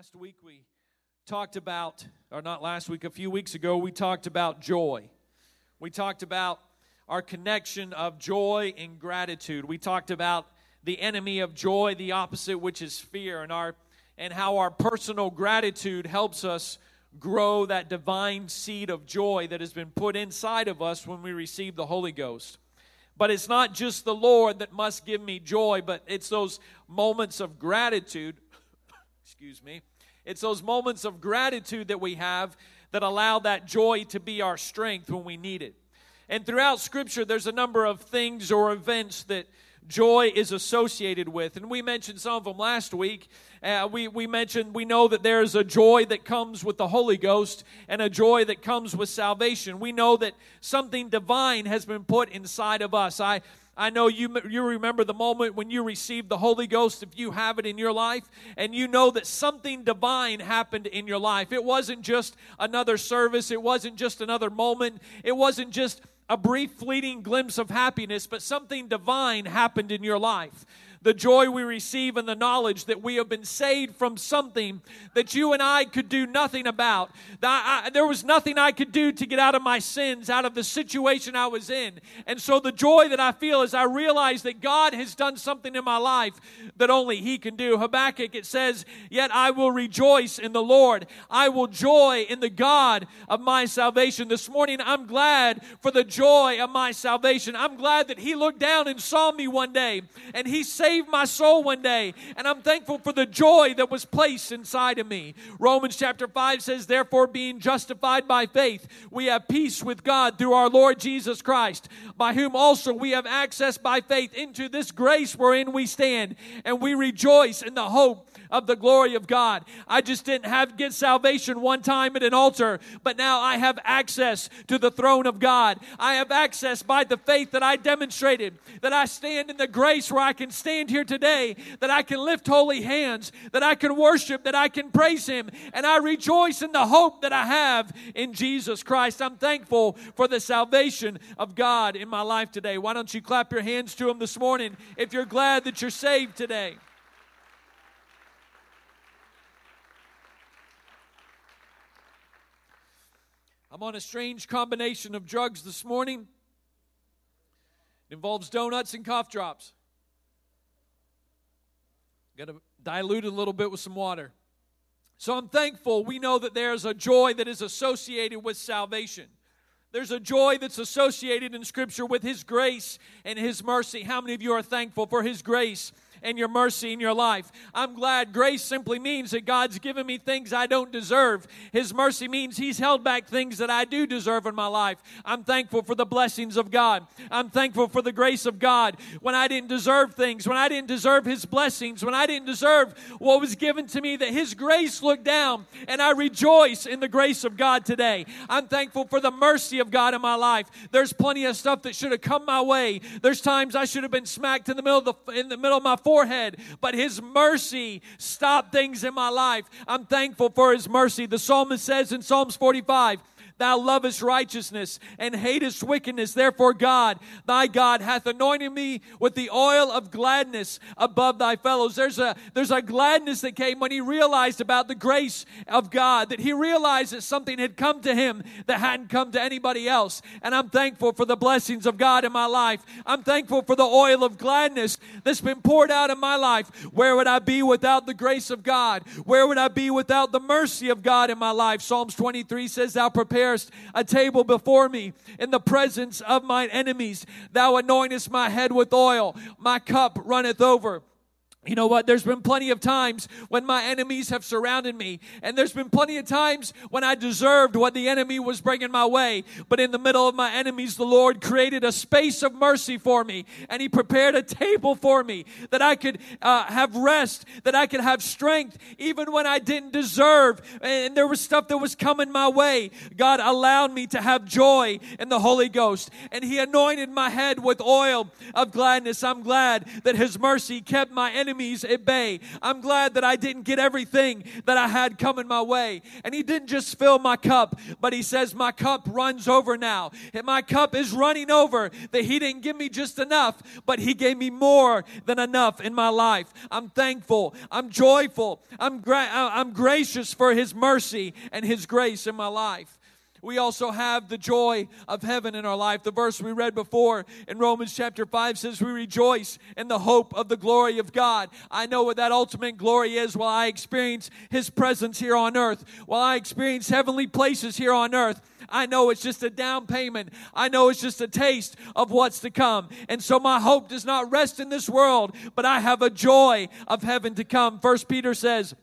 Last week we talked about, or not last week, a few weeks ago, we talked about joy. We talked about our connection of joy and gratitude. We talked about the enemy of joy, the opposite, which is fear, and our and how our personal gratitude helps us grow that divine seed of joy that has been put inside of us when we receive the Holy Ghost. But it's not just the Lord that must give me joy, but it's those moments of gratitude excuse me. It's those moments of gratitude that we have that allow that joy to be our strength when we need it. And throughout Scripture, there's a number of things or events that joy is associated with. And we mentioned some of them last week. Uh, we, we mentioned we know that there's a joy that comes with the Holy Ghost and a joy that comes with salvation. We know that something divine has been put inside of us. I, I know you, you remember the moment when you received the Holy Ghost, if you have it in your life, and you know that something divine happened in your life. It wasn't just another service, it wasn't just another moment, it wasn't just a brief, fleeting glimpse of happiness, but something divine happened in your life the joy we receive and the knowledge that we have been saved from something that you and I could do nothing about. I, I, there was nothing I could do to get out of my sins, out of the situation I was in. And so the joy that I feel is I realize that God has done something in my life that only He can do. Habakkuk, it says, Yet I will rejoice in the Lord. I will joy in the God of my salvation. This morning, I'm glad for the joy of my salvation. I'm glad that He looked down and saw me one day and He saved saved my soul one day, and I'm thankful for the joy that was placed inside of me. Romans chapter 5 says, Therefore, being justified by faith, we have peace with God through our Lord Jesus Christ, by whom also we have access by faith into this grace wherein we stand, and we rejoice in the hope of the glory of God. I just didn't have get salvation one time at an altar, but now I have access to the throne of God. I have access by the faith that I demonstrated, that I stand in the grace where I can stand here today, that I can lift holy hands, that I can worship, that I can praise Him, and I rejoice in the hope that I have in Jesus Christ. I'm thankful for the salvation of God in my life today. Why don't you clap your hands to Him this morning if you're glad that you're saved today? I'm on a strange combination of drugs this morning. It involves donuts and cough drops. Got to dilute it a little bit with some water. So I'm thankful. We know that there's a joy that is associated with salvation. There's a joy that's associated in Scripture with His grace and His mercy. How many of you are thankful for His grace and your mercy in your life. I'm glad grace simply means that God's given me things I don't deserve. His mercy means He's held back things that I do deserve in my life. I'm thankful for the blessings of God. I'm thankful for the grace of God. When I didn't deserve things, when I didn't deserve His blessings, when I didn't deserve what was given to me, that His grace looked down and I rejoice in the grace of God today. I'm thankful for the mercy of God in my life. There's plenty of stuff that should have come my way. There's times I should have been smacked in the middle of the in the middle of my forehead, but His mercy stopped things in my life. I'm thankful for His mercy. The psalmist says in Psalms 45, Thou lovest righteousness and hatest wickedness. Therefore, God, thy God, hath anointed me with the oil of gladness above thy fellows. There's a, there's a gladness that came when he realized about the grace of God, that he realized that something had come to him that hadn't come to anybody else. And I'm thankful for the blessings of God in my life. I'm thankful for the oil of gladness that's been poured out in my life. Where would I be without the grace of God? Where would I be without the mercy of God in my life? Psalms 23 says, Thou prepare preparest a table before me in the presence of mine enemies. Thou anointest my head with oil, my cup runneth over. You know what? There's been plenty of times when my enemies have surrounded me, and there's been plenty of times when I deserved what the enemy was bringing my way. But in the middle of my enemies, the Lord created a space of mercy for me, and He prepared a table for me that I could uh, have rest, that I could have strength, even when I didn't deserve, and there was stuff that was coming my way. God allowed me to have joy in the Holy Ghost, and He anointed my head with oil of gladness. I'm glad that His mercy kept my enemies enemies at bay. I'm glad that I didn't get everything that I had coming my way. And He didn't just fill my cup, but He says, My cup runs over now. And my cup is running over. That He didn't give me just enough, but He gave me more than enough in my life. I'm thankful. I'm joyful. I'm, gra- I'm gracious for His mercy and His grace in my life we also have the joy of heaven in our life. The verse we read before in Romans chapter 5 says, We rejoice in the hope of the glory of God. I know what that ultimate glory is while I experience His presence here on earth, while I experience heavenly places here on earth. I know it's just a down payment. I know it's just a taste of what's to come. And so my hope does not rest in this world, but I have a joy of heaven to come. First Peter says,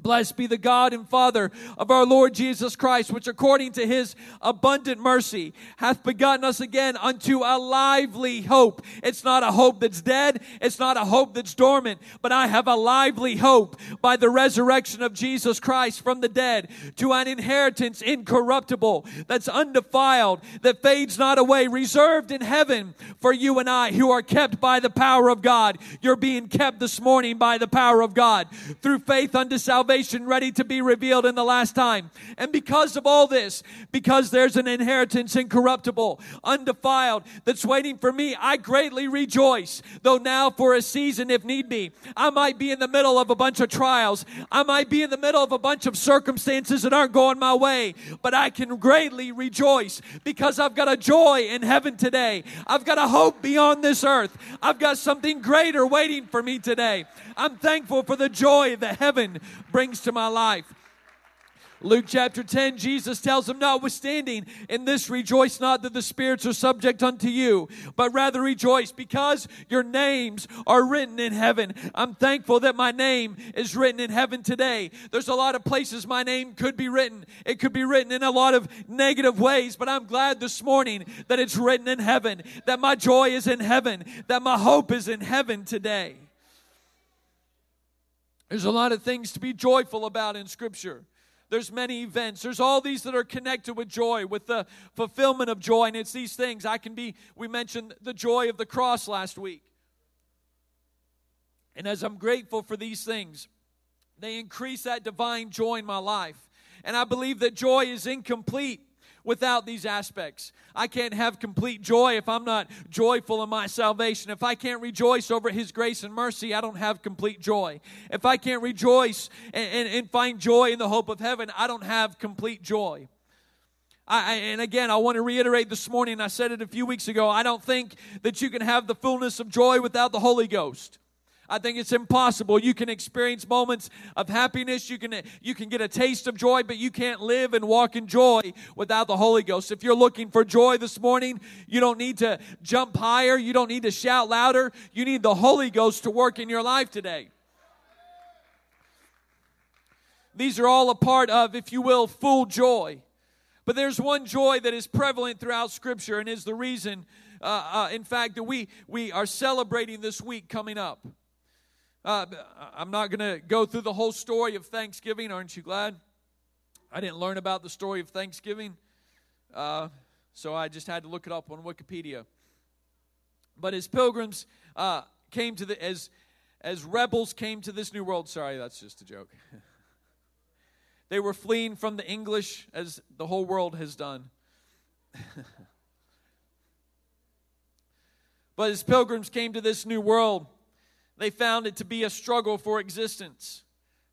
Blessed be the God and Father of our Lord Jesus Christ, which according to his abundant mercy hath begotten us again unto a lively hope. It's not a hope that's dead. It's not a hope that's dormant, but I have a lively hope by the resurrection of Jesus Christ from the dead to an inheritance incorruptible, that's undefiled, that fades not away, reserved in heaven for you and I who are kept by the power of God. You're being kept this morning by the power of God through faith unto salvation salvation ready to be revealed in the last time. And because of all this, because there's an inheritance incorruptible, undefiled, that's waiting for me, I greatly rejoice. Though now for a season, if need be, I might be in the middle of a bunch of trials. I might be in the middle of a bunch of circumstances that aren't going my way, but I can greatly rejoice because I've got a joy in heaven today. I've got a hope beyond this earth. I've got something greater waiting for me today. I'm thankful for the joy that heaven brings to my life. Luke chapter 10, Jesus tells them, Notwithstanding, in this rejoice not that the spirits are subject unto you, but rather rejoice because your names are written in heaven. I'm thankful that my name is written in heaven today. There's a lot of places my name could be written. It could be written in a lot of negative ways, but I'm glad this morning that it's written in heaven, that my joy is in heaven, that my hope is in heaven today. There's a lot of things to be joyful about in Scripture. There's many events. There's all these that are connected with joy, with the fulfillment of joy, and it's these things. I can be, we mentioned the joy of the cross last week. And as I'm grateful for these things, they increase that divine joy in my life. And I believe that joy is incomplete without these aspects. I can't have complete joy if I'm not joyful in my salvation. If I can't rejoice over His grace and mercy, I don't have complete joy. If I can't rejoice and, and, and find joy in the hope of heaven, I don't have complete joy. I, and again, I want to reiterate this morning, I said it a few weeks ago, I don't think that you can have the fullness of joy without the Holy Ghost. I think it's impossible. You can experience moments of happiness. You can, you can get a taste of joy, but you can't live and walk in joy without the Holy Ghost. If you're looking for joy this morning, you don't need to jump higher. You don't need to shout louder. You need the Holy Ghost to work in your life today. These are all a part of, if you will, full joy. But there's one joy that is prevalent throughout Scripture and is the reason, uh, uh, in fact, that we, we are celebrating this week coming up. Uh, I'm not going to go through the whole story of Thanksgiving. Aren't you glad? I didn't learn about the story of Thanksgiving, uh, so I just had to look it up on Wikipedia. But as pilgrims uh, came to the as as rebels came to this new world. Sorry, that's just a joke. they were fleeing from the English as the whole world has done. but as pilgrims came to this new world, they found it to be a struggle for existence.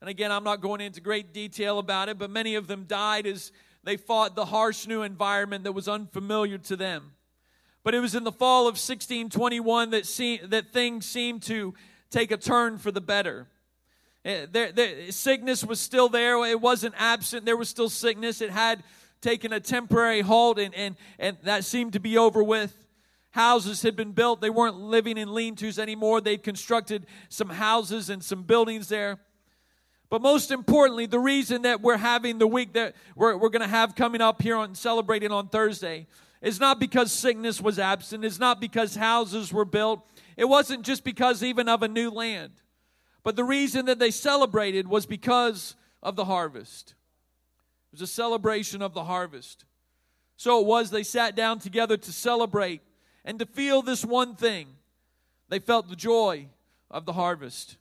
And again, I'm not going into great detail about it, but many of them died as they fought the harsh new environment that was unfamiliar to them. But it was in the fall of 1621 that, see, that things seemed to take a turn for the better. Eh, there, there, sickness was still there. It wasn't absent. There was still sickness. It had taken a temporary halt, and, and, and that seemed to be over with houses had been built. They weren't living in lean tos anymore. They'd constructed some houses and some buildings there. But most importantly, the reason that we're having the week that we're, we're going to have coming up here on celebrating on Thursday is not because sickness was absent, it's not because houses were built, it wasn't just because even of a new land. But the reason that they celebrated was because of the harvest. It was a celebration of the harvest. So it was they sat down together to celebrate and to feel this one thing. They felt the joy of the harvest.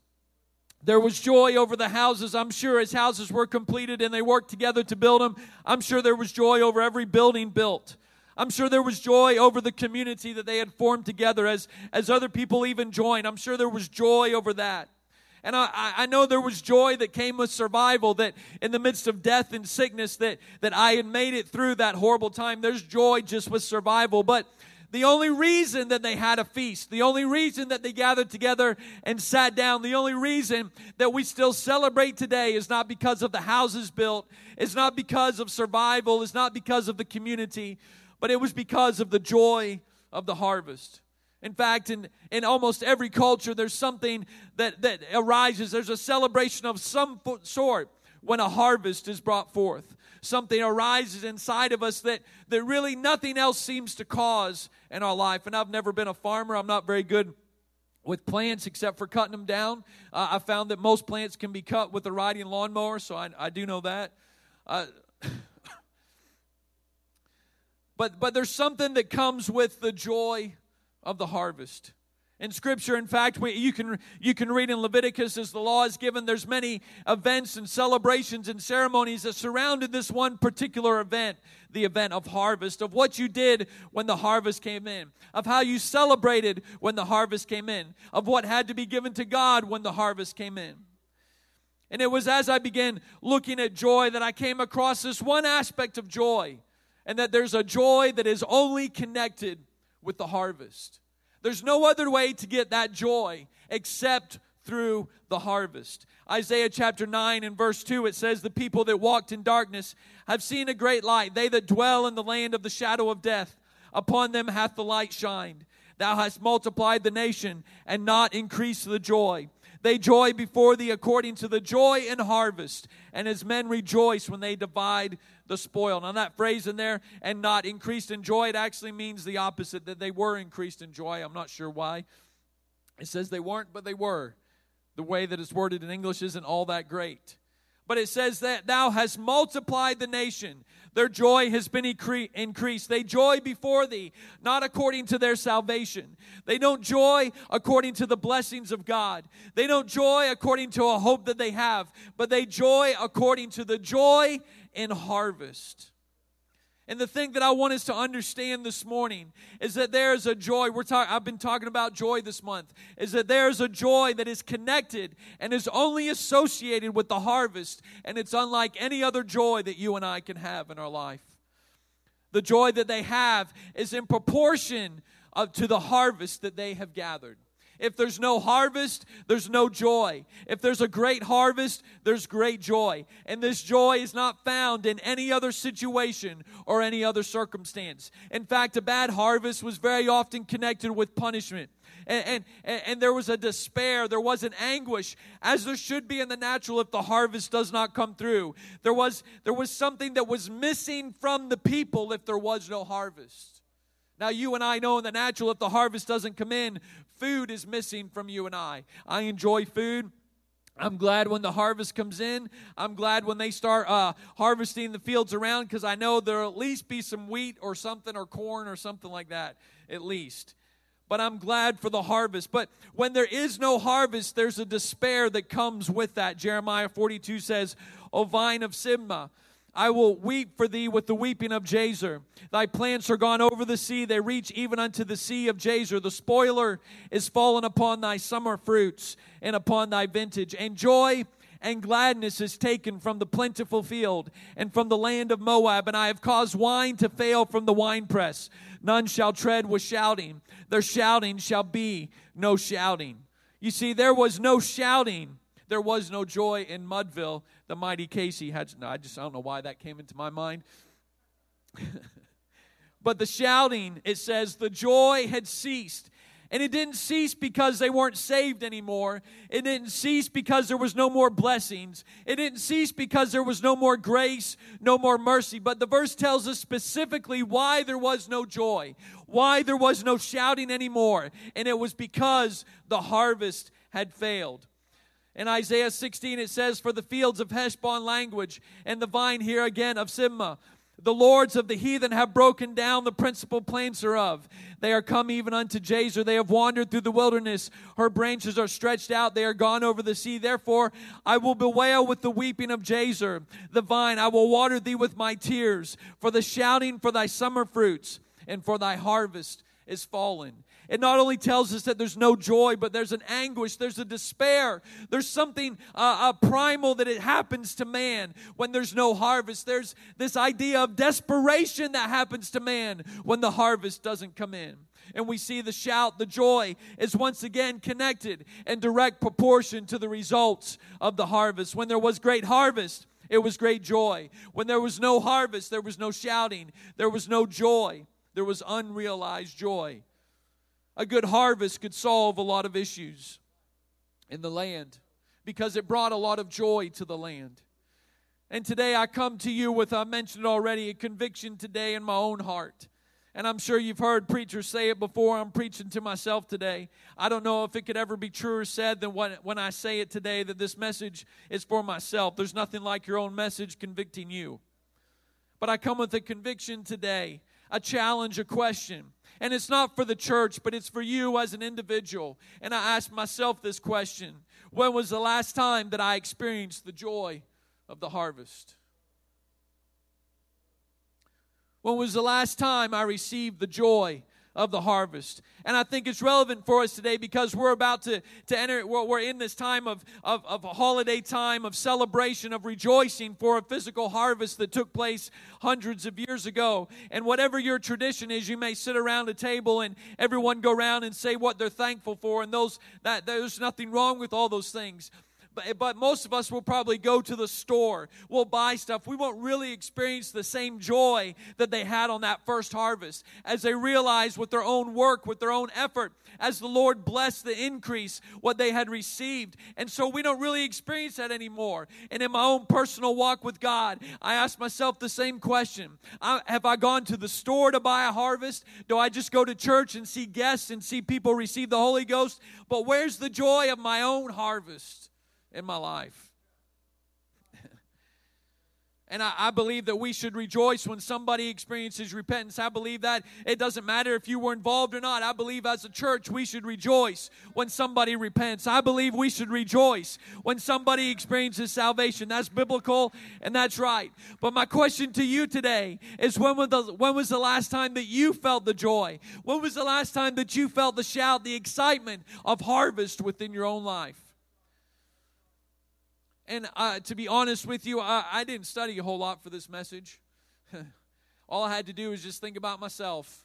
There was joy over the houses. I'm sure as houses were completed and they worked together to build them, I'm sure there was joy over every building built. I'm sure there was joy over the community that they had formed together as, as other people even joined. I'm sure there was joy over that. And I, I know there was joy that came with survival, that in the midst of death and sickness, that, that I had made it through that horrible time. There's joy just with survival. But the only reason that they had a feast, the only reason that they gathered together and sat down, the only reason that we still celebrate today is not because of the houses built, it's not because of survival, it's not because of the community, but it was because of the joy of the harvest. In fact, in, in almost every culture, there's something that, that arises. There's a celebration of some sort when a harvest is brought forth something arises inside of us that, that really nothing else seems to cause in our life. And I've never been a farmer, I'm not very good with plants except for cutting them down. Uh, I found that most plants can be cut with a riding lawnmower, so I, I do know that. Uh, but, but there's something that comes with the joy of the harvest in scripture. In fact we, you can you can read in leviticus as the law is given there's many events and celebrations and ceremonies that surrounded this one particular event the event of harvest of what you did when the harvest came in of how you celebrated when the harvest came in of what had to be given to god when the harvest came in. And it was as i began looking at joy that i came across this one aspect of joy and that there's a joy that is only connected with the harvest there's no other way to get that joy except through the harvest. Isaiah chapter 9 and verse 2, it says, The people that walked in darkness have seen a great light. They that dwell in the land of the shadow of death, upon them hath the light shined. Thou hast multiplied the nation and not increased the joy. They joy before thee according to the joy in harvest, and as men rejoice when they divide the spoil. Now, that phrase in there, and not increased in joy, it actually means the opposite, that they were increased in joy. I'm not sure why. It says they weren't, but they were. The way that it's worded in English isn't all that great. But it says that thou hast multiplied the nation. Their joy has been increased. They joy before thee, not according to their salvation. They don't joy according to the blessings of God. They don't joy according to a hope that they have, but they joy according to the joy in harvest. And the thing that I want us to understand this morning is that there's a joy. We're talking. I've been talking about joy this month. Is that there's a joy that is connected and is only associated with the harvest, and it's unlike any other joy that you and I can have in our life. The joy that they have is in proportion of, to the harvest that they have gathered. If there's no harvest, there's no joy. If there's a great harvest, there's great joy. And this joy is not found in any other situation or any other circumstance. In fact, a bad harvest was very often connected with punishment. And, and, and there was a despair, there was an anguish, as there should be in the natural if the harvest does not come through. There was, there was something that was missing from the people if there was no harvest. Now, you and I know in the natural, if the harvest doesn't come in, food is missing from you and I. I enjoy food. I'm glad when the harvest comes in. I'm glad when they start uh, harvesting the fields around because I know there'll at least be some wheat or something or corn or something like that, at least. But I'm glad for the harvest. But when there is no harvest, there's a despair that comes with that. Jeremiah 42 says, O vine of Sibmah, I will weep for thee with the weeping of Jazer. Thy plants are gone over the sea, they reach even unto the sea of Jazer. The spoiler is fallen upon thy summer fruits and upon thy vintage. And joy and gladness is taken from the plentiful field and from the land of Moab. And I have caused wine to fail from the winepress. None shall tread with shouting. Their shouting shall be no shouting. You see, there was no shouting there was no joy in Mudville. The mighty Casey had. No, I just I don't know why that came into my mind. but the shouting, it says, the joy had ceased. And it didn't cease because they weren't saved anymore. It didn't cease because there was no more blessings. It didn't cease because there was no more grace, no more mercy. But the verse tells us specifically why there was no joy, why there was no shouting anymore. And it was because the harvest had failed. In Isaiah 16, it says, For the fields of Heshbon language, and the vine here again of Sibmah. The lords of the heathen have broken down the principal plains thereof. They are come even unto Jazer. They have wandered through the wilderness. Her branches are stretched out. They are gone over the sea. Therefore, I will bewail with the weeping of Jazer, the vine. I will water thee with my tears, for the shouting for thy summer fruits and for thy harvest is fallen. It not only tells us that there's no joy, but there's an anguish, there's a despair, there's something uh, uh, primal that it happens to man when there's no harvest. There's this idea of desperation that happens to man when the harvest doesn't come in. And we see the shout, the joy is once again connected in direct proportion to the results of the harvest. When there was great harvest, it was great joy. When there was no harvest, there was no shouting, there was no joy, there was unrealized joy. A good harvest could solve a lot of issues in the land because it brought a lot of joy to the land. And today I come to you with, I mentioned already, a conviction today in my own heart. And I'm sure you've heard preachers say it before. I'm preaching to myself today. I don't know if it could ever be truer said than when, when I say it today that this message is for myself. There's nothing like your own message convicting you. But I come with a conviction today, a challenge, a question. And it's not for the church, but it's for you as an individual. And I ask myself this question When was the last time that I experienced the joy of the harvest? When was the last time I received the joy of the harvest. And I think it's relevant for us today because we're about to, to enter, we're in this time of, of, of holiday time, of celebration, of rejoicing for a physical harvest that took place hundreds of years ago. And whatever your tradition is, you may sit around a table and everyone go around and say what they're thankful for. And those, that, there's nothing wrong with all those things but, eh, but most of us will probably go to the store. We'll buy stuff. We won't really experience the same joy that they had on that first harvest as they realized with their own work, with their own effort, as the Lord blessed the increase, what they had received. And so we don't really experience that anymore. And in my own personal walk with God, I ask myself the same question I, Have I gone to the store to buy a harvest? Do I just go to church and see guests and see people receive the Holy Ghost? But where's the joy of my own harvest? In my life. And I, I, believe that we should rejoice when somebody experiences repentance. I believe that it doesn't matter if you were involved or not. I believe as a church we should rejoice when somebody repents. I believe we should rejoice when somebody experiences salvation. That's biblical and that's right. But my question to you today is when was the, when was the last time that you felt the joy? When was the last time that you felt the shout, the excitement of harvest within your own life? And uh, to be honest with you, I, I didn't study a whole lot for this message. All I had to do was just think about myself.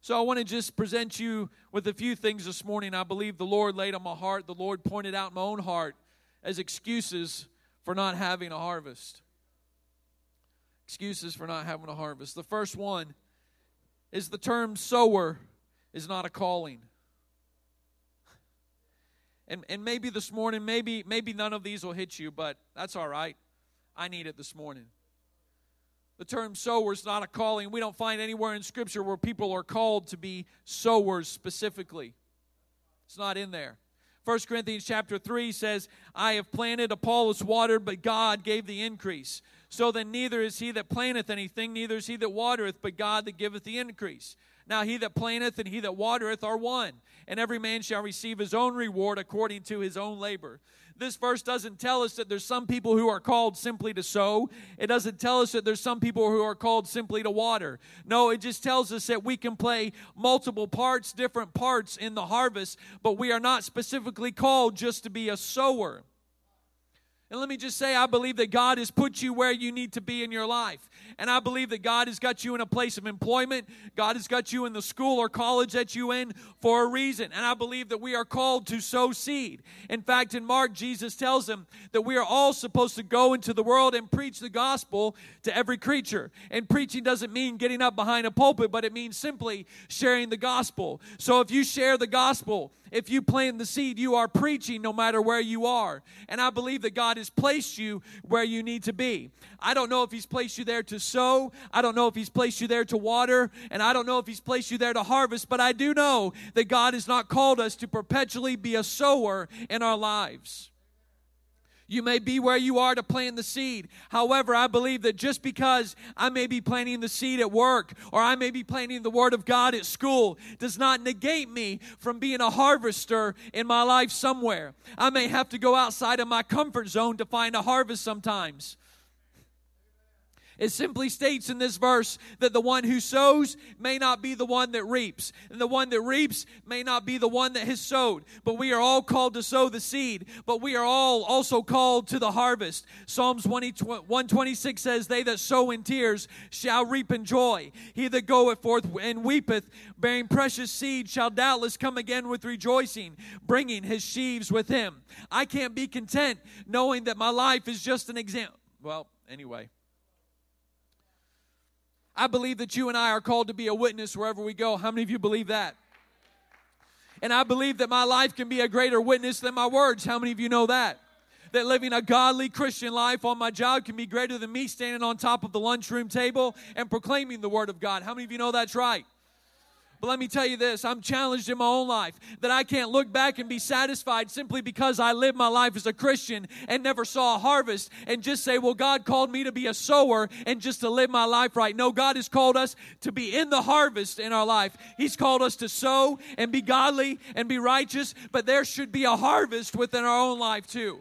So I want to just present you with a few things this morning. I believe the Lord laid on my heart, the Lord pointed out my own heart as excuses for not having a harvest. Excuses for not having a harvest. The first one is the term sower is not a calling. And, and maybe this morning, maybe, maybe none of these will hit you, but that's all right. I need it this morning. The term sower is not a calling. We don't find anywhere in Scripture where people are called to be sowers specifically. It's not in there. 1 Corinthians chapter 3 says, I have planted, Apollos watered, but God gave the increase. So then neither is he that planteth anything, neither is he that watereth, but God that giveth the increase. Now he that planteth and he that watereth are one, and every man shall receive his own reward according to his own labor. This verse doesn't tell us that there's some people who are called simply to sow. It doesn't tell us that there's some people who are called simply to water. No, it just tells us that we can play multiple parts, different parts in the harvest, but we are not specifically called just to be a sower. And let me just say, I believe that God has put you where you need to be in your life. And I believe that God has got you in a place of employment. God has got you in the school or college that you in for a reason. And I believe that we are called to sow seed. In fact, in Mark, Jesus tells them that we are all supposed to go into the world and preach the gospel to every creature. And preaching doesn't mean getting up behind a pulpit, but it means simply sharing the gospel. So if you share the gospel, if you plant the seed, you are preaching no matter where you are. And I believe that God has placed you where you need to be. I don't know if He's placed you there to sow. I don't know if He's placed you there to water. And I don't know if He's placed you there to harvest. But I do know that God has not called us to perpetually be a sower in our lives. You may be where you are to plant the seed. However, I believe that just because I may be planting the seed at work or I may be planting the Word of God at school does not negate me from being a harvester in my life somewhere. I may have to go outside of my comfort zone to find a harvest sometimes. It simply states in this verse that the one who sows may not be the one that reaps, and the one that reaps may not be the one that has sowed. But we are all called to sow the seed, but we are all also called to the harvest. Psalms 126 says, They that sow in tears shall reap in joy. He that goeth forth and weepeth, bearing precious seed, shall doubtless come again with rejoicing, bringing his sheaves with him. I can't be content knowing that my life is just an example. Well, anyway. I believe that you and I are called to be a witness wherever we go. How many of you believe that? And I believe that my life can be a greater witness than my words. How many of you know that? That living a godly Christian life on my job can be greater than me standing on top of the lunchroom table and proclaiming the Word of God. How many of you know that's right? But let me tell you this I'm challenged in my own life that I can't look back and be satisfied simply because I lived my life as a Christian and never saw a harvest and just say, well, God called me to be a sower and just to live my life right. No, God has called us to be in the harvest in our life. He's called us to sow and be godly and be righteous, but there should be a harvest within our own life too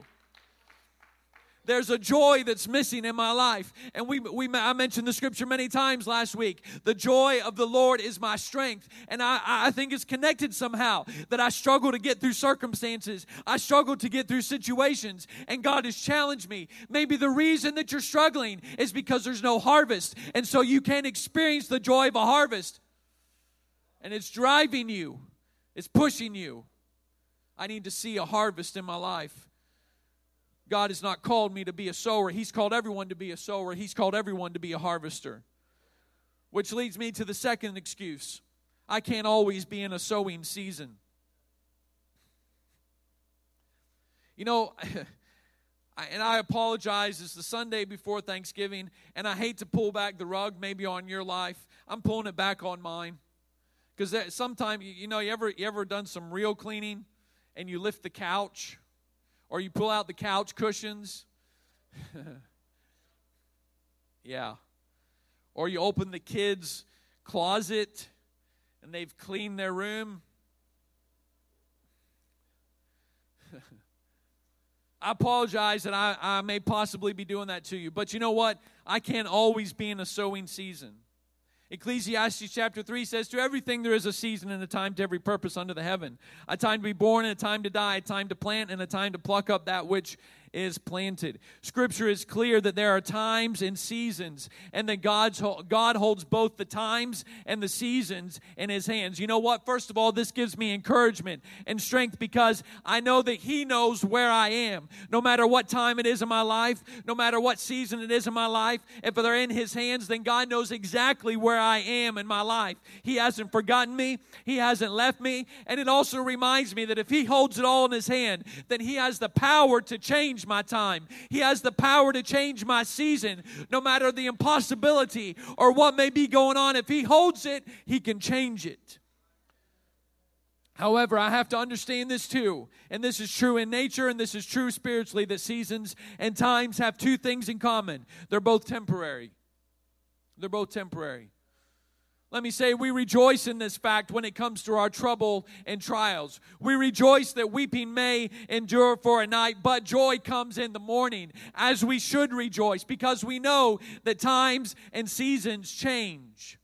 there's a joy that's missing in my life. And we, we I mentioned the scripture many times last week. The joy of the Lord is my strength. And I, I think it's connected somehow that I struggle to get through circumstances. I struggle to get through situations. And God has challenged me. Maybe the reason that you're struggling is because there's no harvest. And so you can't experience the joy of a harvest. And it's driving you, it's pushing you. I need to see a harvest in my life. God has not called me to be a sower. He's called everyone to be a sower. He's called everyone to be a harvester. Which leads me to the second excuse I can't always be in a sowing season. You know, and I apologize, it's the Sunday before Thanksgiving, and I hate to pull back the rug maybe on your life. I'm pulling it back on mine. Because sometimes, you know, you ever, you ever done some real cleaning and you lift the couch? Or you pull out the couch cushions. yeah. Or you open the kids' closet and they've cleaned their room. I apologize that I, I may possibly be doing that to you, but you know what? I can't always be in a sowing season. Ecclesiastes chapter 3 says, To everything there is a season and a time to every purpose under the heaven. A time to be born and a time to die, a time to plant and a time to pluck up that which is planted. Scripture is clear that there are times and seasons, and that God's, God holds both the times and the seasons in His hands. You know what? First of all, this gives me encouragement and strength because I know that He knows where I am. No matter what time it is in my life, no matter what season it is in my life, if they're in His hands, then God knows exactly where I am in my life. He hasn't forgotten me, He hasn't left me, and it also reminds me that if He holds it all in His hand, then He has the power to change change my time. He has the power to change my season, no matter the impossibility or what may be going on. If He holds it, He can change it. However, I have to understand this too, and this is true in nature and this is true spiritually that seasons and times have two things in common. They're both temporary. They're both temporary. Let me say, we rejoice in this fact when it comes to our trouble and trials. We rejoice that weeping may endure for a night, but joy comes in the morning, as we should rejoice, because we know that times and seasons change.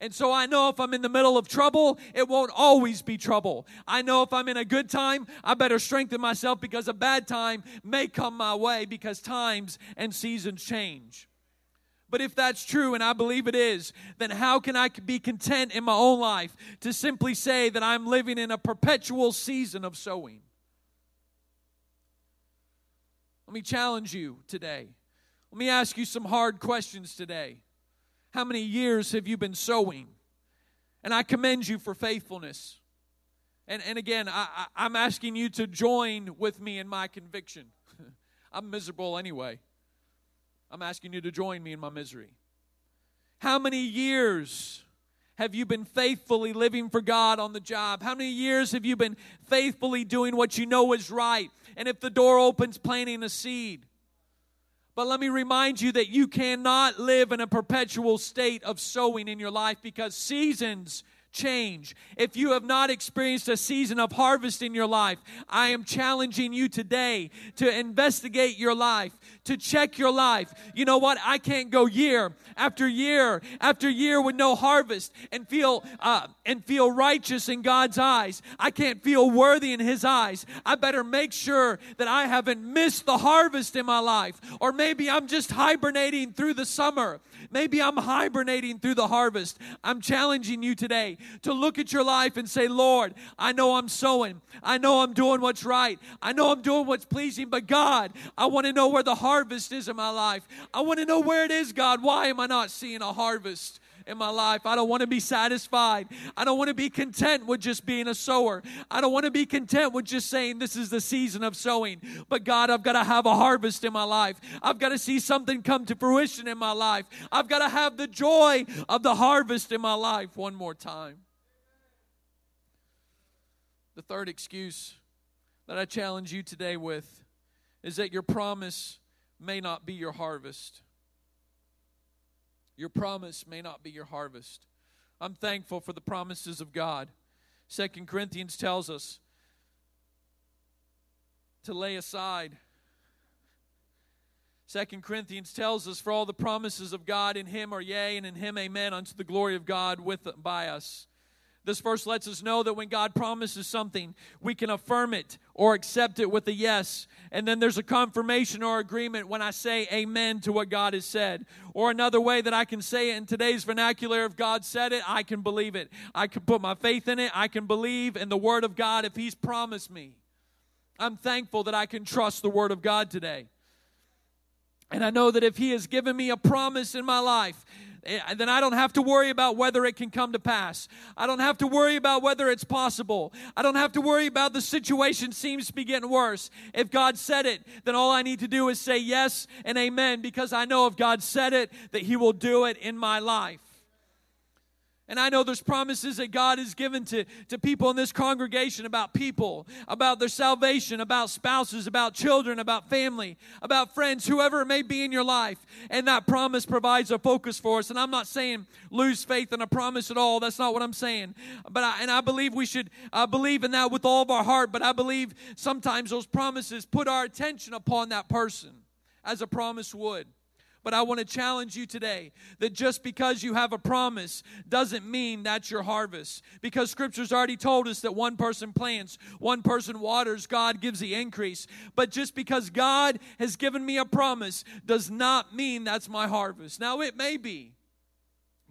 And so I know if I'm in the middle of trouble, it won't always be trouble. I know if I'm in a good time, I better strengthen myself because a bad time may come my way because times and seasons change. But if that's true, and I believe it is, then how can I be content in my own life to simply say that I'm living in a perpetual season of sowing? Let me challenge you today. Let me ask you some hard questions today. How many years have you been sowing? And I commend you for faithfulness. And, and again, I, I, I'm asking you to join with me in my conviction. I'm miserable anyway. I'm asking you to join me in my misery. How many years have you been faithfully living for God on the job? How many years have you been faithfully doing what you know is right? And if the door opens, planting a seed. But let me remind you that you cannot live in a perpetual state of sowing in your life because seasons change. If you have not experienced a season of harvest in your life, I am challenging you today to investigate your life, to check your life. You know what? I can't go year after year after year with no harvest and feel uh, and feel righteous in God's eyes. I can't feel worthy in His eyes. I better make sure that I haven't missed the harvest in my life, or maybe I'm just hibernating through the summer. Maybe I'm hibernating through the harvest. I'm challenging you today to look at your life and say, Lord, I know I'm sowing. I know I'm doing what's right. I know I'm doing what's pleasing, but God, I want to know where the harvest is in my life. I want to know where it is, God. Why am I not seeing a harvest? In my life. I don't want to be satisfied. I don't want to be content with just being a sower. I don't want to be content with just saying this is the season of sowing. But God, I've got to have a harvest in my life. I've got to see something come to fruition in my life. I've got to have the joy of the harvest in my life one more time. The third excuse that I challenge you today with is that your promise may not be your harvest. Your promise may not be your harvest. I'm thankful for the promises of God. Second Corinthians tells us to lay aside. Second Corinthians tells us for all the promises of God in him are yea and in him amen unto the glory of God with by us. This verse lets us know that when God promises something, we can affirm it or accept it with a yes. And then there's a confirmation or agreement when I say amen to what God has said. Or another way that I can say it in today's vernacular if God said it, I can believe it. I can put my faith in it. I can believe in the Word of God if He's promised me. I'm thankful that I can trust the Word of God today. And I know that if He has given me a promise in my life, Eh, then I don't have to worry about whether it can come to pass. I don't have to worry about whether it's possible. I don't have to worry about the situation seems to be getting worse. If God said it, then all I need to do is say yes and amen because I know if God said it, that He will do it in my life. And I know there's promises that God has given to, to people in this congregation about people, about their salvation, about spouses, about children, about family, about friends, whoever it may be in your life. And that promise provides a focus for us. And I'm not saying lose faith in a promise at all. That's not what I'm saying. But I, and I believe we should uh, believe in that with all of our heart. But I believe sometimes those promises put our attention upon that person as a promise would. But I want to challenge you today that just because you have a promise doesn't mean that's your harvest. Because scripture's already told us that one person plants, one person waters, God gives the increase. But just because God has given me a promise does not mean that's my harvest. Now, it may be.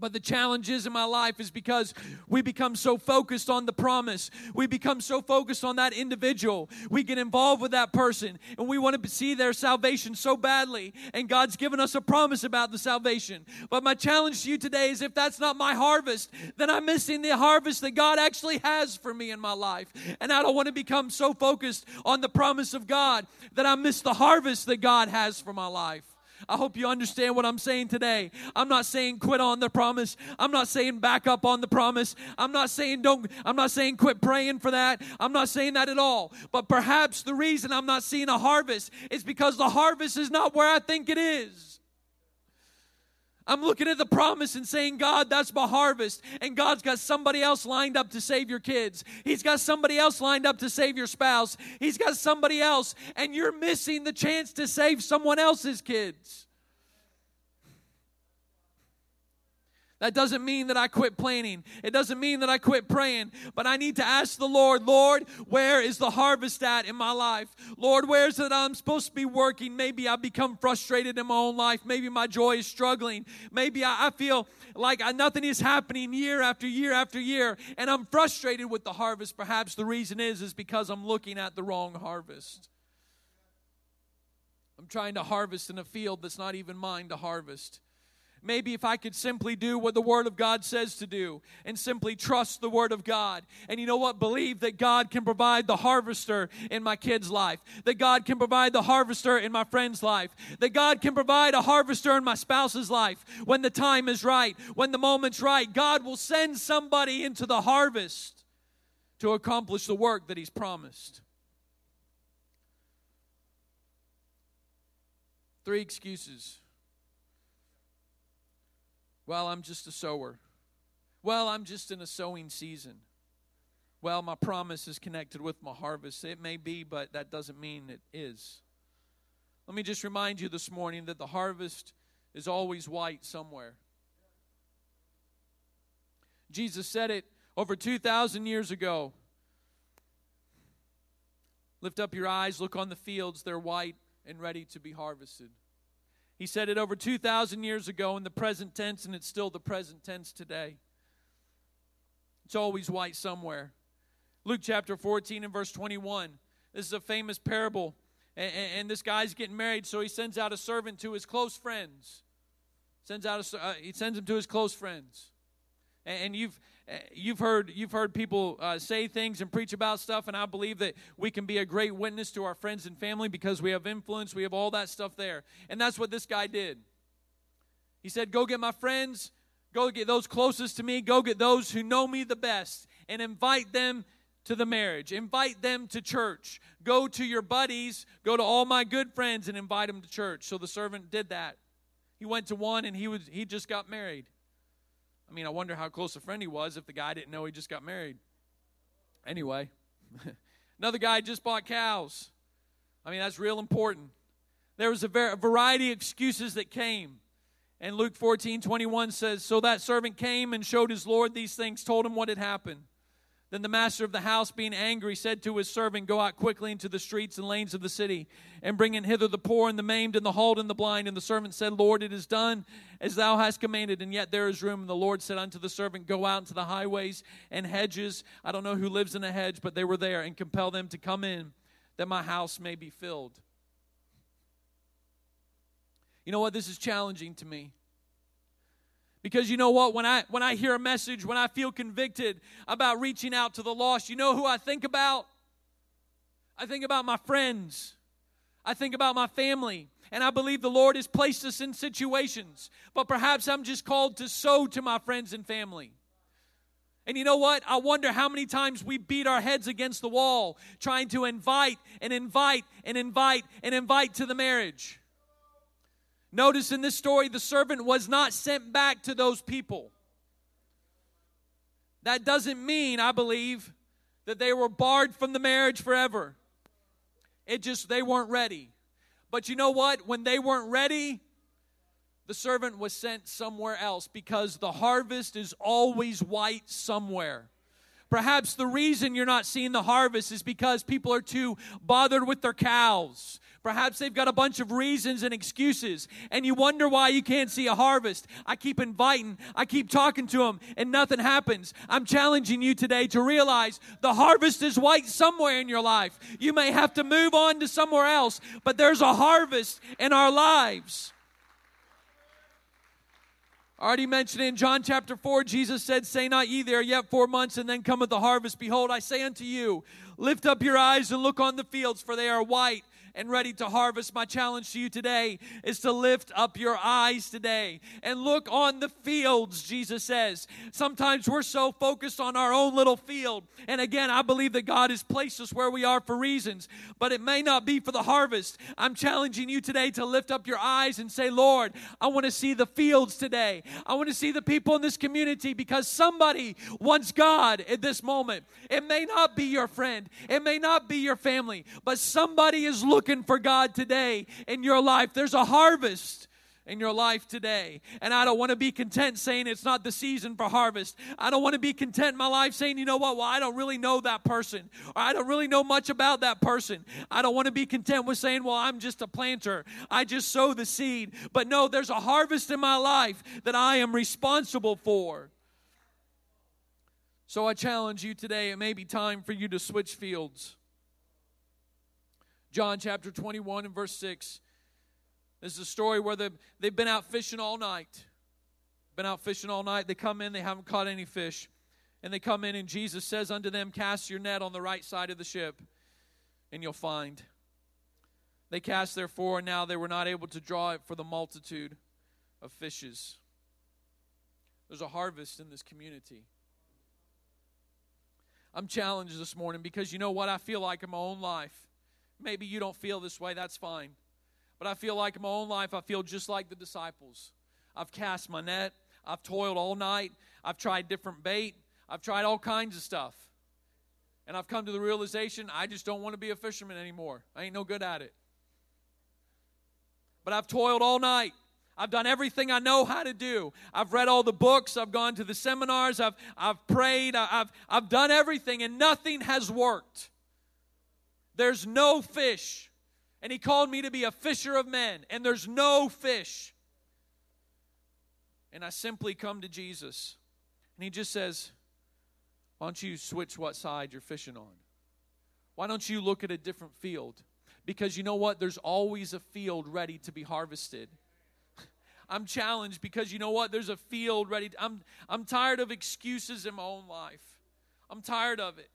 But the challenges in my life is because we become so focused on the promise. We become so focused on that individual. We get involved with that person and we want to see their salvation so badly. And God's given us a promise about the salvation. But my challenge to you today is if that's not my harvest, then I'm missing the harvest that God actually has for me in my life. And I don't want to become so focused on the promise of God that I miss the harvest that God has for my life. I hope you understand what I'm saying today. I'm not saying quit on the promise. I'm not saying back up on the promise. I'm not saying don't, I'm not saying quit praying for that. I'm not saying that at all. But perhaps the reason I'm not seeing a harvest is because the harvest is not where I think it is. I'm looking at the promise and saying, God, that's my harvest. And God's got somebody else lined up to save your kids. He's got somebody else lined up to save your spouse. He's got somebody else, and you're missing the chance to save someone else's kids. That doesn't mean that I quit planning. It doesn't mean that I quit praying. But I need to ask the Lord, Lord, where is the harvest at in my life? Lord, where is it I'm supposed to be working? Maybe I've become frustrated in my own life. Maybe my joy is struggling. Maybe I, I feel like I, nothing is happening year after year after year. And I'm frustrated with the harvest. Perhaps the reason is, is because I'm looking at the wrong harvest. I'm trying to harvest in a field that's not even mine to harvest. Maybe if I could simply do what the Word of God says to do and simply trust the Word of God. And you know what? Believe that God can provide the harvester in my kid's life, that God can provide the harvester in my friend's life, that God can provide a harvester in my spouse's life when the time is right, when the moment's right. God will send somebody into the harvest to accomplish the work that He's promised. Three excuses well, I'm just a sower. Well, I'm just in a sowing season. Well, my promise is connected with my harvest. It may be, but that doesn't mean it is. Let me just remind you this morning that the harvest is always white somewhere. Jesus said it over 2,000 years ago. Lift up your eyes, look on the fields, they're white and ready to be harvested. He said it over 2,000 years ago in the present tense, and it's still the present tense today. It's always white somewhere. Luke chapter 14 and verse 21. This is a famous parable. And, and this guy's getting married, so he sends out a servant to his close friends. Sends out a, uh, he sends him to his close friends. And, and you've you've heard you've heard people uh, say things and preach about stuff and i believe that we can be a great witness to our friends and family because we have influence we have all that stuff there. And that's what this guy did. He said go get my friends go get those closest to me go get those who know me the best and invite them to the marriage. Invite them to church. Go to your buddies go to all my good friends and invite them to church. So the servant did that. He went to one and he was he just got married I mean, I wonder how close a friend he was if the guy didn't know he just got married. Anyway, another guy just bought cows. I mean, that's real important. There was a variety of excuses that came. And Luke 14 21 says, So that servant came and showed his Lord these things, told him what had happened. Then the master of the house, being angry, said to his servant, Go out quickly into the streets and lanes of the city, and bring in hither the poor and the maimed and the halt and the blind. And the servant said, Lord, it is done as thou hast commanded, and yet there is room. And the Lord said unto the servant, Go out into the highways and hedges. I don't know who lives in a hedge, but they were there, and compel them to come in, that my house may be filled. You know what? This is challenging to me. Because you know what? When I when I hear a message, when I feel convicted about reaching out to the lost, you know who I think about? I think about my friends. I think about my family. And I believe the Lord has placed us in situations. But perhaps I'm just called to sow to my friends and family. And you know what? I wonder how many times we beat our heads against the wall trying to invite and invite and invite and invite to the marriage. Notice in this story, the servant was not sent back to those people. That doesn't mean, I believe, that they were barred from the marriage forever. It just, they weren't ready. But you know what? When they weren't ready, the servant was sent somewhere else because the harvest is always white somewhere. Perhaps the reason you're not seeing the harvest is because people are too bothered with their cows. Perhaps they've got a bunch of reasons and excuses, and you wonder why you can't see a harvest. I keep inviting, I keep talking to them, and nothing happens. I'm challenging you today to realize the harvest is white somewhere in your life. You may have to move on to somewhere else, but there's a harvest in our lives. Already mentioned in John chapter 4, Jesus said, Say not ye there yet four months, and then cometh the harvest. Behold, I say unto you, lift up your eyes and look on the fields, for they are white and ready to harvest. My challenge to you today is to lift up your eyes today and look on the fields, Jesus says. Sometimes we're so focused on our own little field. And again, I believe that God has placed us where we are for reasons, but it may not be for the harvest. I'm challenging you today to lift up your eyes and say, Lord, I want to see the fields today. I want to see the people in this community because somebody wants God at this moment. It may not be your friend, it may not be your family, but somebody is looking looking for God today in your life. There's a harvest in your life today. And I don't want to be content saying it's not the season for harvest. I don't want to be content in my life saying, you know what, well, I don't really know that person, or I don't really know much about that person. I don't want to be content with saying, well, I'm just a planter. I just sow the seed. But no, there's a harvest in my life that I am responsible for. So I challenge you today, it may be time for you to switch fields. John chapter 21 and verse 6. This is a story where they've, they've been out fishing all night. been out fishing all night. They come in, they haven't caught any fish. And they come in, and Jesus says unto them, Cast your net on the right side of the ship, and you'll find. They cast their therefore, and now they were not able to draw it for the multitude of fishes. There's a harvest in this community. I'm challenged this morning because you know what? I feel like in my own life. Maybe you don't feel this way, that's fine. But I feel like in my own life, I feel just like the disciples. I've cast my net, I've toiled all night, I've tried different bait, I've tried all kinds of stuff. And I've come to the realization I just don't want to be a fisherman anymore. I ain't no good at it. But I've toiled all night. I've done everything I know how to do. I've read all the books. I've gone to the seminars. I've, I've prayed. I've, I've done everything, and nothing has worked. There's no fish. And he called me to be a fisher of men, and there's no fish. And I simply come to Jesus, and he just says, Why don't you switch what side you're fishing on? Why don't you look at a different field? Because you know what? There's always a field ready to be harvested. I'm challenged because you know what? There's a field ready. To, I'm, I'm tired of excuses in my own life. I'm tired of it.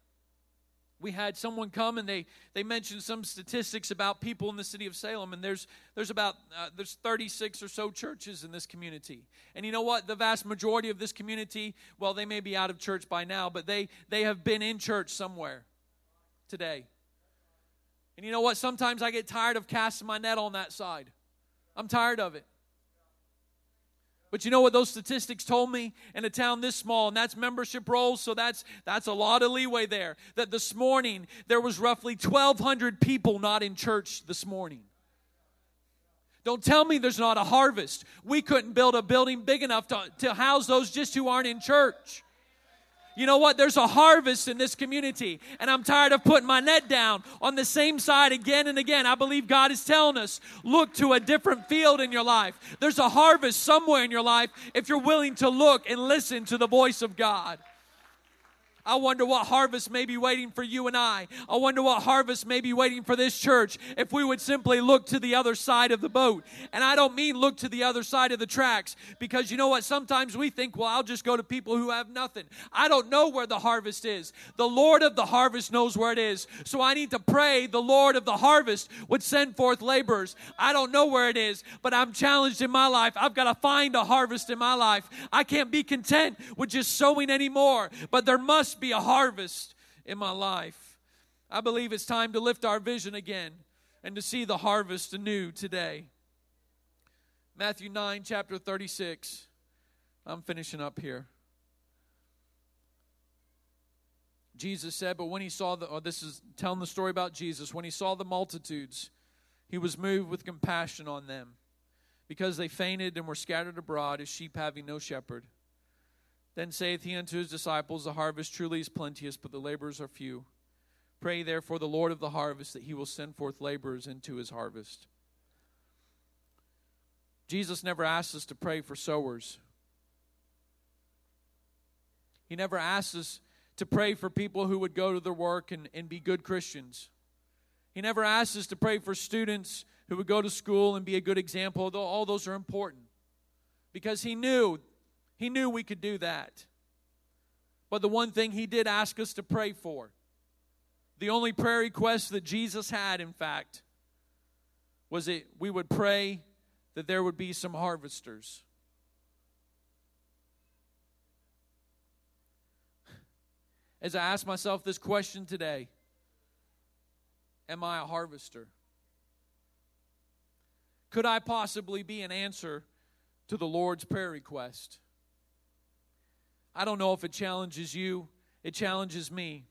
We had someone come and they, they mentioned some statistics about people in the city of Salem, and there's there's about uh, there's 36 or so churches in this community. And you know what? The vast majority of this community, well, they may be out of church by now, but they they have been in church somewhere today. And you know what? Sometimes I get tired of casting my net on that side. I'm tired of it. But you know what those statistics told me in a town this small, and that's membership rolls, so that's that's a lot of leeway there. That this morning there was roughly 1,200 people not in church this morning. Don't tell me there's not a harvest. We couldn't build a building big enough to, to house those just who aren't in church. You know what? There's a harvest in this community, and I'm tired of putting my net down on the same side again and again. I believe God is telling us look to a different field in your life. There's a harvest somewhere in your life if you're willing to look and listen to the voice of God. I wonder what harvest may be waiting for you and I. I wonder what harvest may be waiting for this church if we would simply look to the other side of the boat. And I don't mean look to the other side of the tracks because you know what? Sometimes we think, well, I'll just go to people who have nothing. I don't know where the harvest is. The Lord of the harvest knows where it is. So I need to pray the Lord of the harvest would send forth laborers. I don't know where it is, but I'm challenged in my life. I've got to find a harvest in my life. I can't be content with just sowing anymore, but there must be a harvest in my life. I believe it's time to lift our vision again and to see the harvest anew today. Matthew 9, chapter 36. I'm finishing up here. Jesus said, but when he saw the, oh, this is telling the story about Jesus, when he saw the multitudes, he was moved with compassion on them because they fainted and were scattered abroad as sheep having no shepherd. Then saith he unto his disciples, The harvest truly is plenteous, but the laborers are few. Pray therefore the Lord of the harvest that he will send forth laborers into his harvest. Jesus never asked us to pray for sowers. He never asked us to pray for people who would go to their work and, and be good Christians. He never asked us to pray for students who would go to school and be a good example, although all those are important. Because he knew he knew we could do that. But the one thing he did ask us to pray for, the only prayer request that Jesus had, in fact, was that we would pray that there would be some harvesters. As I ask myself this question today, am I a harvester? Could I possibly be an answer to the Lord's prayer request? I don't know if it challenges you, it challenges me.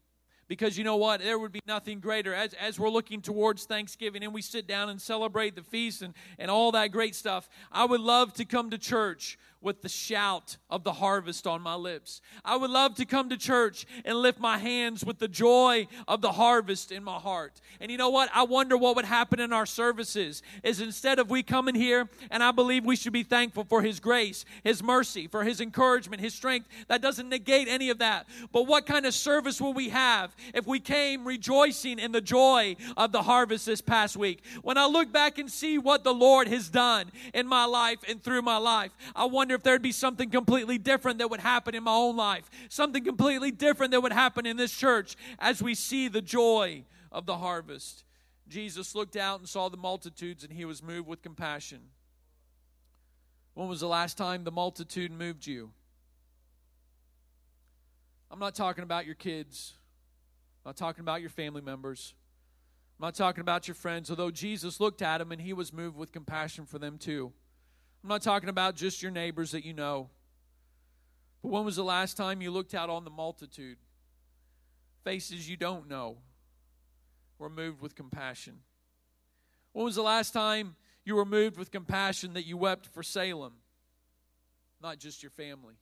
Because you know what? There would be nothing greater. As, as we're looking towards Thanksgiving and we sit down and celebrate the feast and, and all that great stuff, I would love to come to church with the shout of the harvest on my lips. I would love to come to church and lift my hands with the joy of the harvest in my heart. And you know what? I wonder what would happen in our services is instead of we coming here and I believe we should be thankful for his grace, his mercy, for his encouragement, his strength. That doesn't negate any of that. But what kind of service will we have if we came rejoicing in the joy of the harvest this past week. When I look back and see what the Lord has done in my life and through my life, I wonder if there'd be something completely different that would happen in my own life, something completely different that would happen in this church as we see the joy of the harvest. Jesus looked out and saw the multitudes, and he was moved with compassion. When was the last time the multitude moved you? I'm not talking about your kids. I'm not talking about your family members. I'm not talking about your friends, although Jesus looked at them and he was moved with compassion for them too. I'm not talking about just your neighbors that you know. But when was the last time you looked out on the multitude? Faces you don't know were moved with compassion. When was the last time you were moved with compassion that you wept for Salem? Not just your family.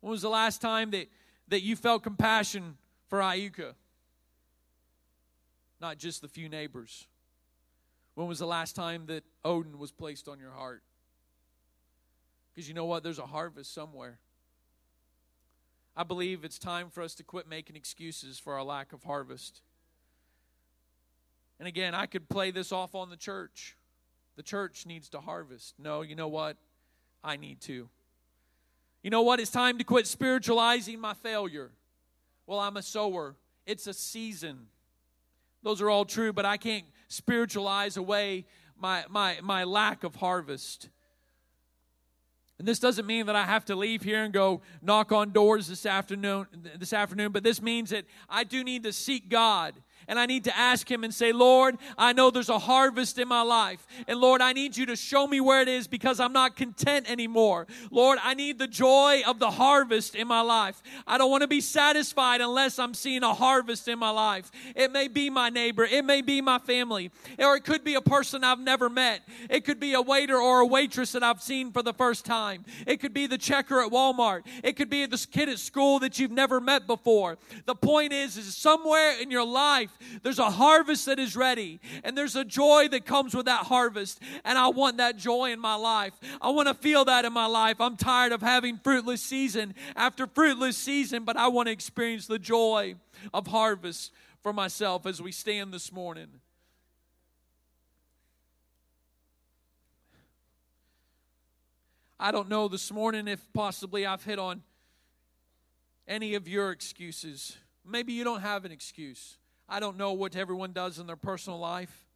When was the last time that, that you felt compassion for Iuka? Not just the few neighbors. When was the last time that Odin was placed on your heart? Because you know what? There's a harvest somewhere. I believe it's time for us to quit making excuses for our lack of harvest. And again, I could play this off on the church. The church needs to harvest. No, you know what? I need to. You know what? It's time to quit spiritualizing my failure. Well, I'm a sower, it's a season. Those are all true, but I can't spiritualize away my, my, my lack of harvest. And this doesn't mean that I have to leave here and go knock on doors this afternoon this afternoon, but this means that I do need to seek God and I need to ask Him and say, Lord, I know there's a harvest in my life. And Lord, I need you to show me where it is because I'm not content anymore. Lord, I need the joy of the harvest in my life. I don't want to be satisfied unless I'm seeing a harvest in my life. It may be my neighbor, it may be my family, or it could be a person I've never met. It could be a waiter or a waitress that I've seen for the first time. It could be the checker at Walmart. It could be this kid at school that you've never met before. The point is, is somewhere in your life there's a harvest that is ready, and there's a joy that comes with that harvest. And I want that joy in my life. I want to feel that in my life. I'm tired of having fruitless season after fruitless season, but I want to experience the joy of harvest for myself as we stand this morning. I don't know this morning if possibly I've hit on any of your excuses. Maybe you don't have an excuse. I don't know what everyone does in their personal life.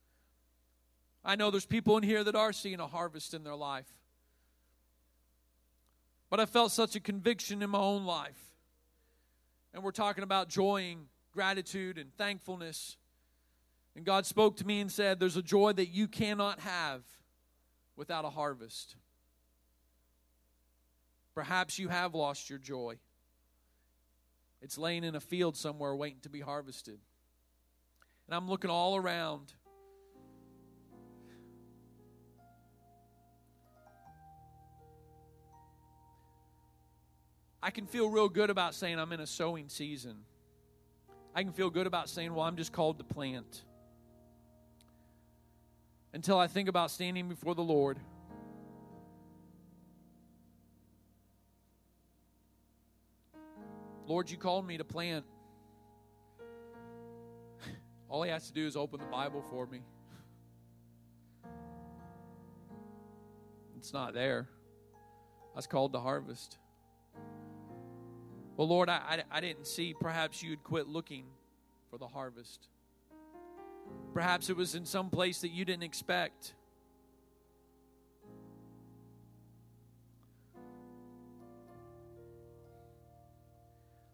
I know there's people in here that are seeing a harvest in their life. But I felt such a conviction in my own life. And we're talking about joy and gratitude and thankfulness. And God spoke to me and said, There's a joy that you cannot have without a harvest. Perhaps you have lost your joy. It's laying in a field somewhere waiting to be harvested. And I'm looking all around. I can feel real good about saying I'm in a sowing season. I can feel good about saying, well, I'm just called to plant. Until I think about standing before the Lord. Lord, you called me to plant. All he has to do is open the Bible for me. It's not there. I was called to harvest. Well, Lord, I, I, I didn't see. Perhaps you'd quit looking for the harvest. Perhaps it was in some place that you didn't expect.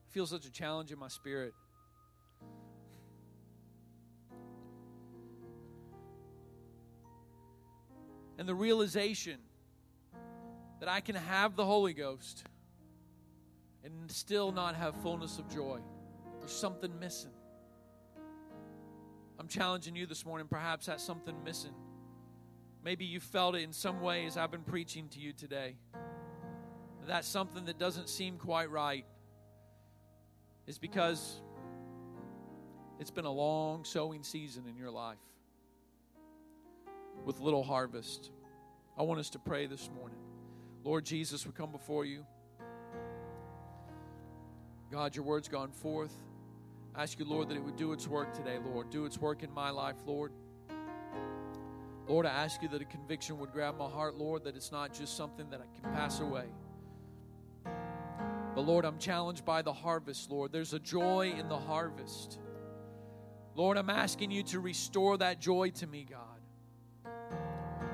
I feel such a challenge in my spirit. And the realization that I can have the Holy Ghost and still not have fullness of joy. There's something missing. I'm challenging you this morning. Perhaps that's something missing. Maybe you felt it in some way as I've been preaching to you today. That's something that doesn't seem quite right. Is because it's been a long sowing season in your life with little harvest. I want us to pray this morning. Lord Jesus, we come before you. God, your word's gone forth I ask you, Lord, that it would do its work today, Lord. Do its work in my life, Lord. Lord, I ask you that a conviction would grab my heart, Lord, that it's not just something that I can pass away. But Lord, I'm challenged by the harvest, Lord. There's a joy in the harvest. Lord, I'm asking you to restore that joy to me, God.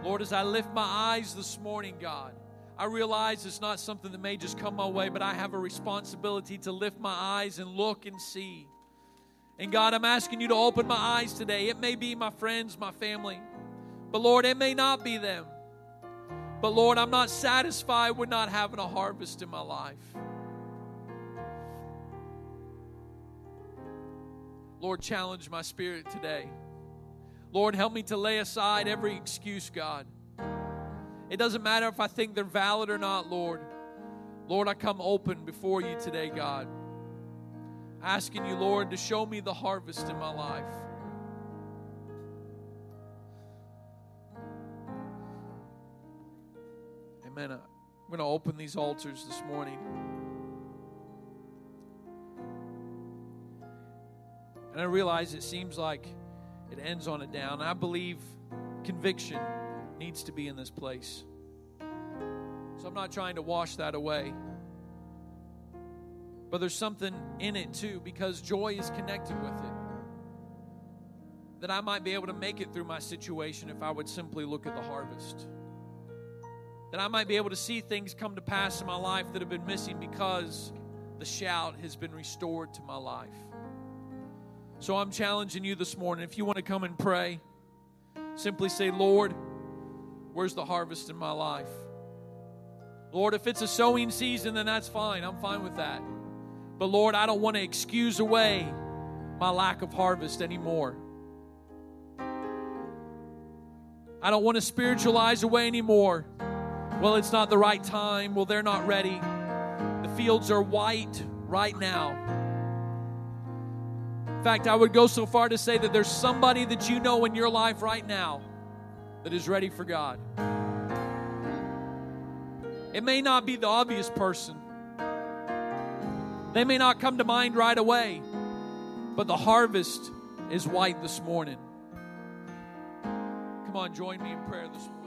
Lord, as I lift my eyes this morning, God, I realize it's not something that may just come my way, but I have a responsibility to lift my eyes and look and see. And God, I'm asking you to open my eyes today. It may be my friends, my family. But Lord, it may not be them. But Lord, I'm not satisfied with not having a harvest in my life. Lord, challenge my spirit today. Lord, help me to lay aside every excuse, God. It doesn't matter if I think they're valid or not, Lord. Lord, I come open before you today, God. Asking you, Lord, to show me the harvest in my life. Amen. I'm going to open these altars this morning. And I realize it seems like it ends on a down. I believe conviction needs to be in this place. So I'm not trying to wash that away. But there's something in it too because joy is connected with it. That I might be able to make it through my situation if I would simply look at the harvest that I might be able to see things come to pass in my life that have been missing because the shout has been restored to my life. So I'm challenging you this morning. If you want to come and pray, simply say, Lord, where's the harvest in my life? Lord, if it's a sowing season, then that's fine. I'm fine with that. But Lord, I don't want to excuse away my lack of harvest anymore. I don't want to spiritualize away anymore well, it's not the right time. Well, they're not ready. The fields are white right now. In fact, I would go so far to say that there's somebody that you know in your life right now that is ready for God. It may not be the obvious person, they may not come to mind right away, but the harvest is white this morning. Come on, join me in prayer this morning.